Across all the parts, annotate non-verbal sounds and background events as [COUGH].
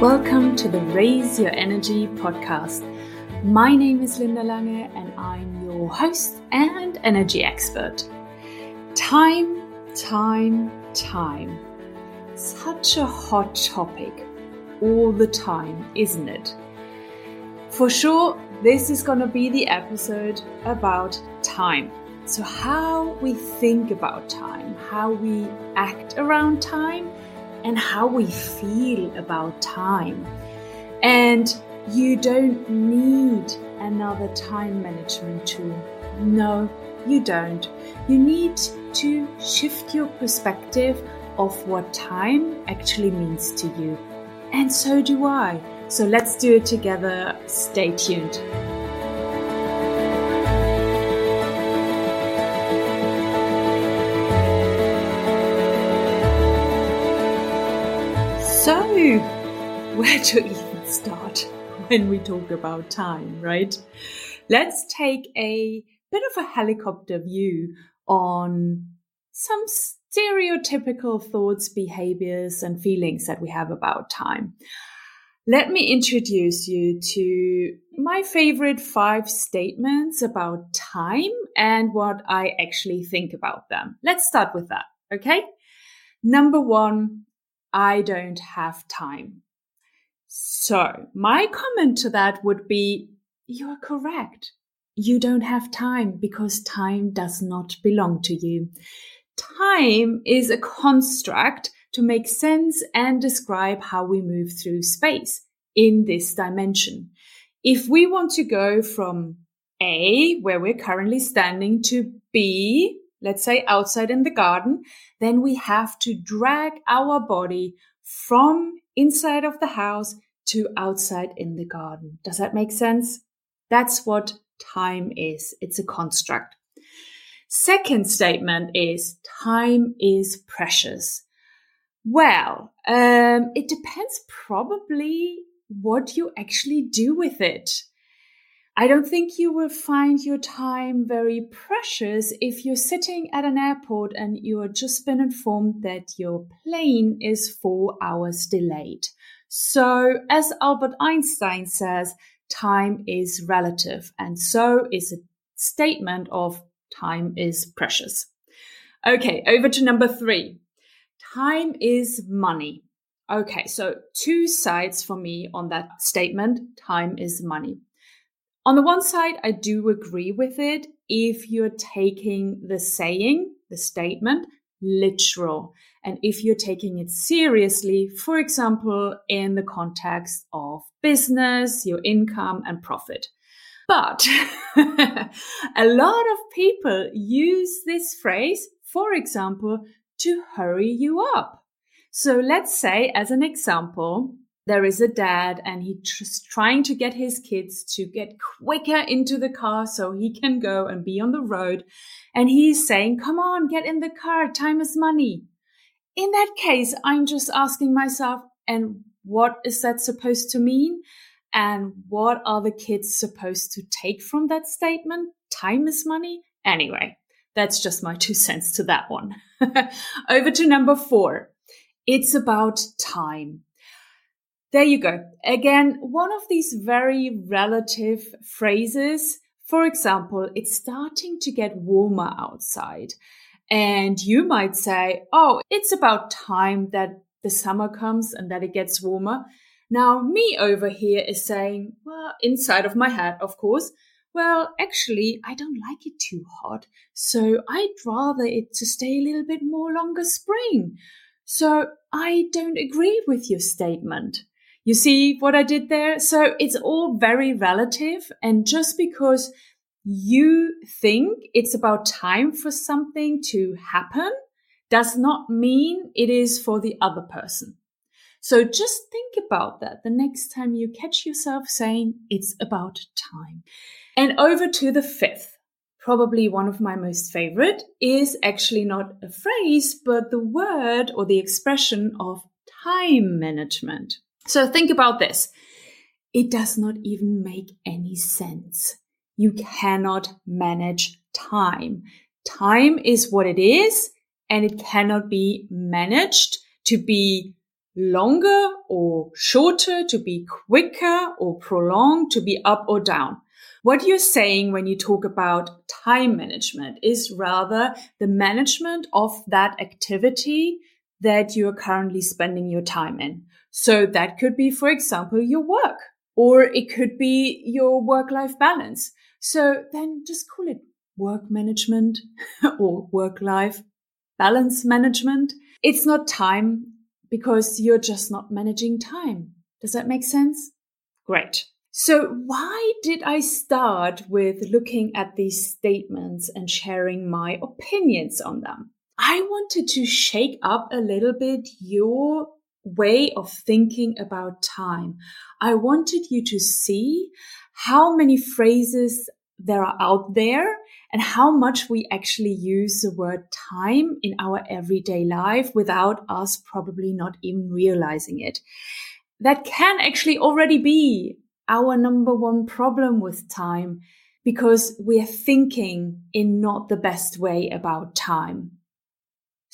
Welcome to the Raise Your Energy podcast. My name is Linda Lange and I'm your host and energy expert. Time, time, time. Such a hot topic all the time, isn't it? For sure, this is going to be the episode about time. So, how we think about time, how we act around time, and how we feel about time. And you don't need another time management tool. No, you don't. You need to shift your perspective of what time actually means to you. And so do I. So let's do it together. Stay tuned. So, where to even start [LAUGHS] when we talk about time, right? Let's take a bit of a helicopter view on some stereotypical thoughts, behaviors, and feelings that we have about time. Let me introduce you to my favorite five statements about time and what I actually think about them. Let's start with that, okay? Number one, I don't have time. So, my comment to that would be you are correct. You don't have time because time does not belong to you. Time is a construct to make sense and describe how we move through space in this dimension. If we want to go from A, where we're currently standing, to B, let's say outside in the garden, then we have to drag our body from inside of the house to outside in the garden. Does that make sense? That's what time is. It's a construct. Second statement is time is precious. Well, um, it depends probably what you actually do with it. I don't think you will find your time very precious if you're sitting at an airport and you have just been informed that your plane is four hours delayed. So, as Albert Einstein says, time is relative, and so is a statement of time is precious. Okay, over to number three. Time is money. Okay, so two sides for me on that statement. Time is money. On the one side, I do agree with it if you're taking the saying, the statement, literal. And if you're taking it seriously, for example, in the context of business, your income and profit. But [LAUGHS] a lot of people use this phrase, for example, to hurry you up. So let's say, as an example, there is a dad and he's trying to get his kids to get quicker into the car so he can go and be on the road. And he's saying, come on, get in the car. Time is money. In that case, I'm just asking myself, and what is that supposed to mean? And what are the kids supposed to take from that statement? Time is money? Anyway, that's just my two cents to that one. [LAUGHS] Over to number four. It's about time. There you go. Again, one of these very relative phrases. For example, it's starting to get warmer outside. And you might say, Oh, it's about time that the summer comes and that it gets warmer. Now, me over here is saying, well, inside of my head, of course, well, actually, I don't like it too hot. So I'd rather it to stay a little bit more longer spring. So I don't agree with your statement. You see what I did there? So it's all very relative. And just because you think it's about time for something to happen does not mean it is for the other person. So just think about that the next time you catch yourself saying it's about time. And over to the fifth, probably one of my most favorite, is actually not a phrase, but the word or the expression of time management. So think about this. It does not even make any sense. You cannot manage time. Time is what it is, and it cannot be managed to be longer or shorter, to be quicker or prolonged, to be up or down. What you're saying when you talk about time management is rather the management of that activity that you're currently spending your time in. So that could be, for example, your work, or it could be your work life balance. So then just call it work management [LAUGHS] or work life balance management. It's not time because you're just not managing time. Does that make sense? Great. So why did I start with looking at these statements and sharing my opinions on them? I wanted to shake up a little bit your way of thinking about time. I wanted you to see how many phrases there are out there and how much we actually use the word time in our everyday life without us probably not even realizing it. That can actually already be our number one problem with time because we are thinking in not the best way about time.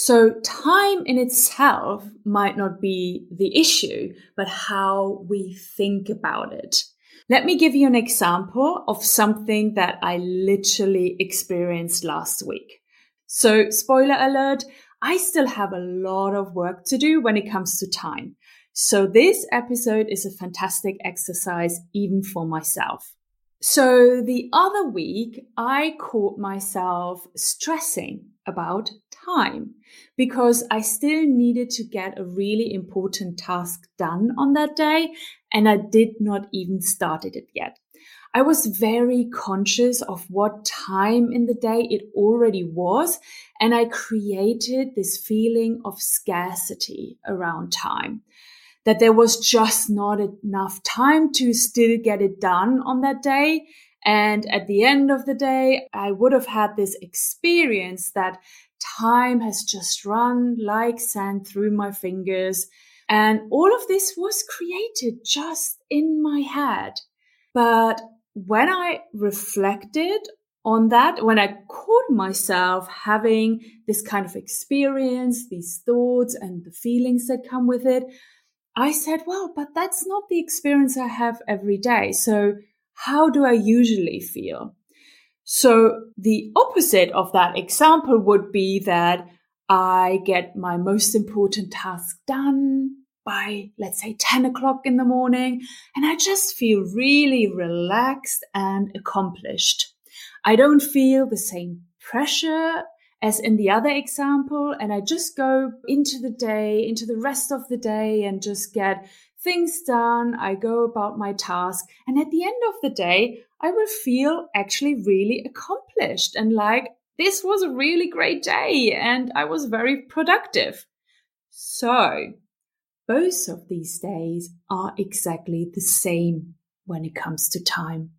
So time in itself might not be the issue, but how we think about it. Let me give you an example of something that I literally experienced last week. So spoiler alert, I still have a lot of work to do when it comes to time. So this episode is a fantastic exercise even for myself. So the other week, I caught myself stressing about time because I still needed to get a really important task done on that day. And I did not even started it yet. I was very conscious of what time in the day it already was. And I created this feeling of scarcity around time that there was just not enough time to still get it done on that day. And at the end of the day, I would have had this experience that time has just run like sand through my fingers. And all of this was created just in my head. But when I reflected on that, when I caught myself having this kind of experience, these thoughts and the feelings that come with it, I said, well, but that's not the experience I have every day. So how do I usually feel? So the opposite of that example would be that I get my most important task done by, let's say, 10 o'clock in the morning, and I just feel really relaxed and accomplished. I don't feel the same pressure as in the other example. And I just go into the day, into the rest of the day and just get things done. I go about my task. And at the end of the day, I will feel actually really accomplished and like this was a really great day and I was very productive. So both of these days are exactly the same when it comes to time.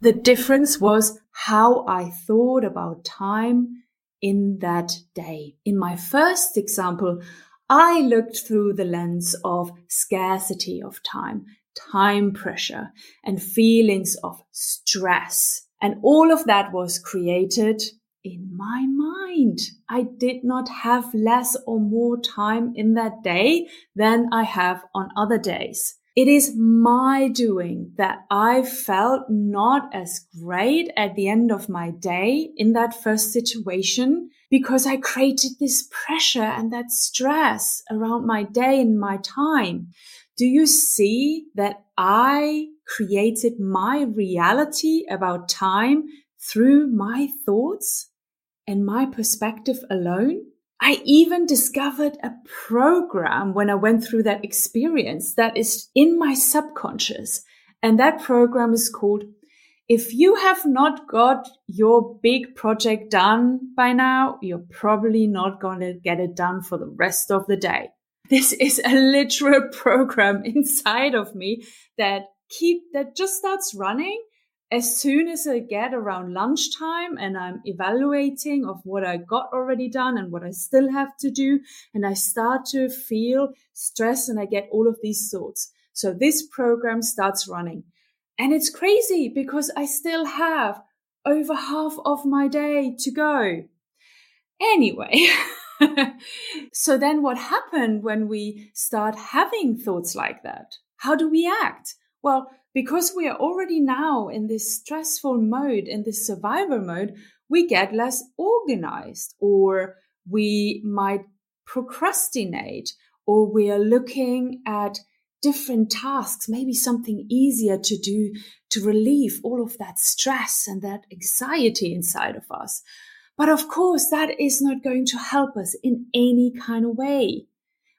The difference was how I thought about time in that day. In my first example, I looked through the lens of scarcity of time, time pressure, and feelings of stress. And all of that was created in my mind. I did not have less or more time in that day than I have on other days. It is my doing that I felt not as great at the end of my day in that first situation because I created this pressure and that stress around my day and my time. Do you see that I created my reality about time through my thoughts and my perspective alone? I even discovered a program when I went through that experience that is in my subconscious. And that program is called if you have not got your big project done by now, you're probably not going to get it done for the rest of the day. This [LAUGHS] is a literal [LAUGHS] program inside of me that keep, that just starts running as soon as I get around lunchtime and I'm evaluating of what I got already done and what I still have to do, and I start to feel stress and I get all of these thoughts. So this program starts running. And it's crazy because I still have over half of my day to go. Anyway, [LAUGHS] so then what happened when we start having thoughts like that? How do we act? Well, because we are already now in this stressful mode, in this survival mode, we get less organized or we might procrastinate or we are looking at different tasks, maybe something easier to do to relieve all of that stress and that anxiety inside of us. But of course, that is not going to help us in any kind of way.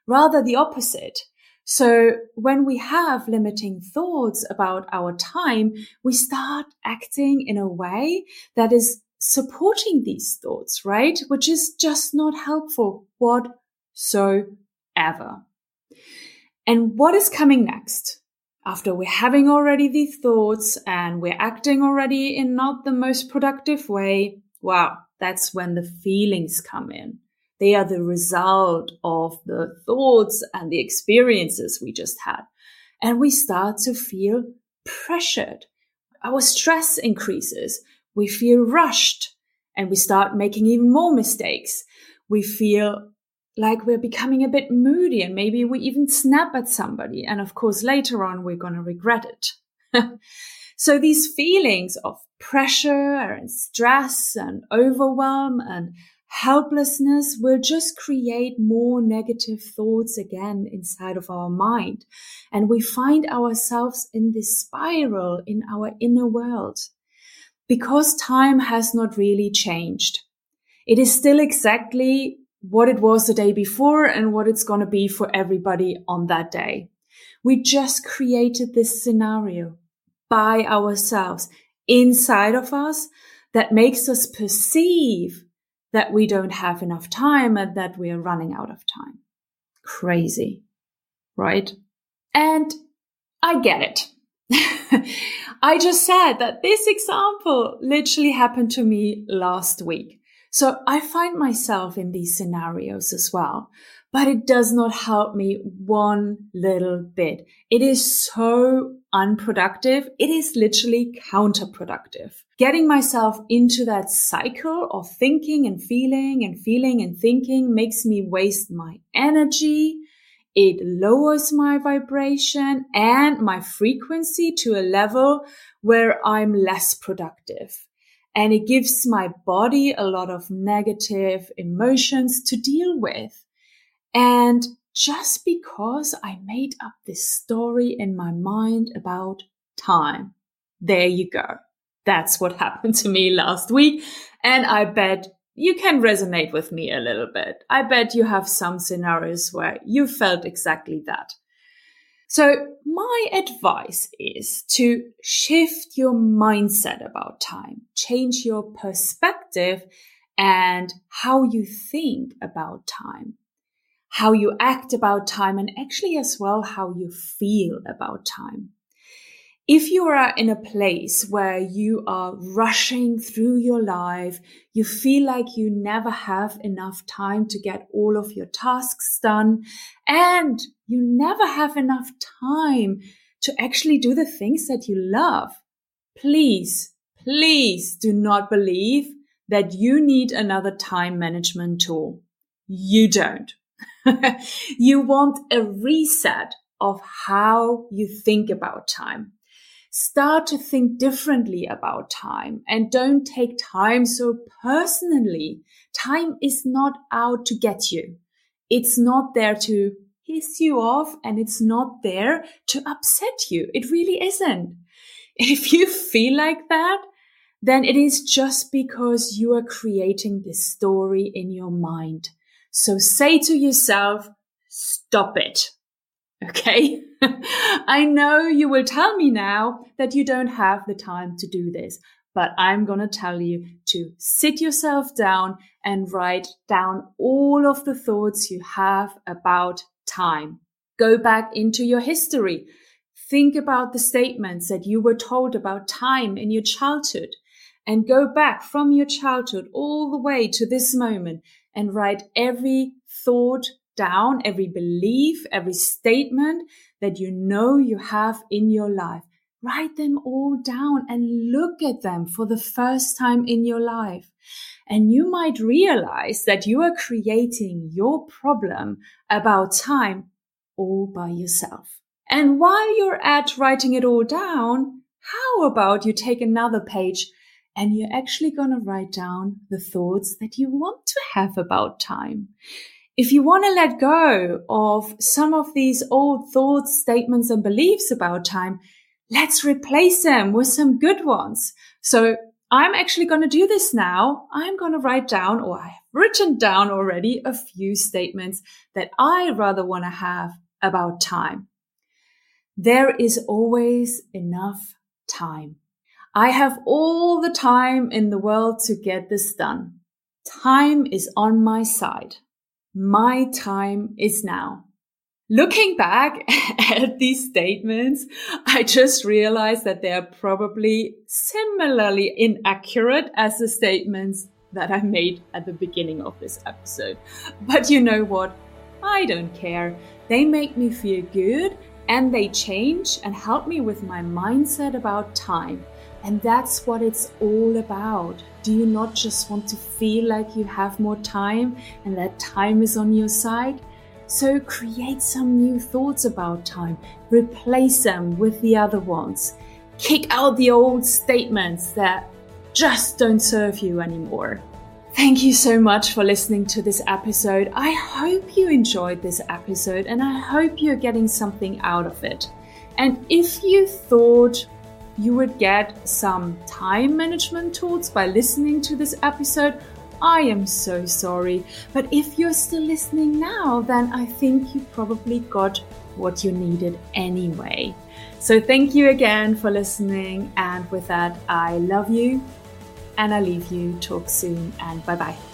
Rather the opposite. So when we have limiting thoughts about our time, we start acting in a way that is supporting these thoughts, right? Which is just not helpful whatsoever. And what is coming next? After we're having already these thoughts and we're acting already in not the most productive way, wow, that's when the feelings come in. They are the result of the thoughts and the experiences we just had. And we start to feel pressured. Our stress increases. We feel rushed and we start making even more mistakes. We feel like we're becoming a bit moody and maybe we even snap at somebody. And of course, later on, we're going to regret it. [LAUGHS] so these feelings of pressure and stress and overwhelm and helplessness will just create more negative thoughts again inside of our mind. And we find ourselves in this spiral in our inner world because time has not really changed. It is still exactly what it was the day before and what it's going to be for everybody on that day. We just created this scenario by ourselves inside of us that makes us perceive that we don't have enough time and that we are running out of time. Crazy, right? And I get it. [LAUGHS] I just said that this example literally happened to me last week. So I find myself in these scenarios as well, but it does not help me one little bit. It is so unproductive. It is literally counterproductive. Getting myself into that cycle of thinking and feeling and feeling and thinking makes me waste my energy. It lowers my vibration and my frequency to a level where I'm less productive and it gives my body a lot of negative emotions to deal with. And just because I made up this story in my mind about time, there you go. That's what [LAUGHS] happened to me last week. And I bet you can resonate with me a little bit. I bet you have some scenarios where you felt exactly that. So my advice is to shift your mindset about time, change your perspective and how you think about time, how you act about time, and actually as well how you feel about time. If you are in a place where you are rushing through your life, you feel like you never have enough time to get all of your tasks done, and you never have enough time to actually do the things that you love, please, please do not believe that you need another time management tool. You don't. [LAUGHS] you want a reset of how you think about time start to think differently about time and don't take time so personally. Time is not out to get you. It's not there to piss you off and it's not there to upset you. It really isn't. [LAUGHS] If you feel like that, then it is just because you are creating this story in your mind. So say to yourself, stop it. Okay. [LAUGHS] I know you will tell me now that you don't have the time to do this, but I'm going to tell you to sit yourself down and write down all of the thoughts you have about time. Go back into your history. Think about the statements that you were told about time in your childhood and go back from your childhood all the way to this moment and write every thought down, every belief, every statement that you know you have in your life. Write them all down and look at them for the first time in your life. And you might realize that you are creating your problem about time all by yourself. And while you're at writing it all down, how about you take another page and you're actually going to write down the thoughts that you want to have about time. If you want to let go of some of these old thoughts, statements, and beliefs about time, let's replace them with some good ones. So I'm actually going to do this now. I'm going to write down, or I have written down already, a few statements that I rather want to have about time. There is always enough time. I have all the time in the world to get this done. Time is on my side. My time is now. Looking back [LAUGHS] at these statements, I just realized that they are probably similarly inaccurate as the statements that I made at the beginning of this episode. But you know what? I don't care. They make me feel good and they change and help me with my mindset about time. And that's what it's all about. Do you not just want to feel like you have more time and that time is on your side? So create some new thoughts about time, replace them with the other ones, kick out the old statements that just don't serve you anymore. Thank you so much for listening to this episode. I hope you enjoyed this episode and I hope you're getting something out of it. And if you thought you would get some time management tools by listening to this episode, I am so sorry. But if you're still listening now, then I think you probably got what you needed anyway. So thank you again for listening. And with that, I love you and I leave you. Talk soon and bye bye.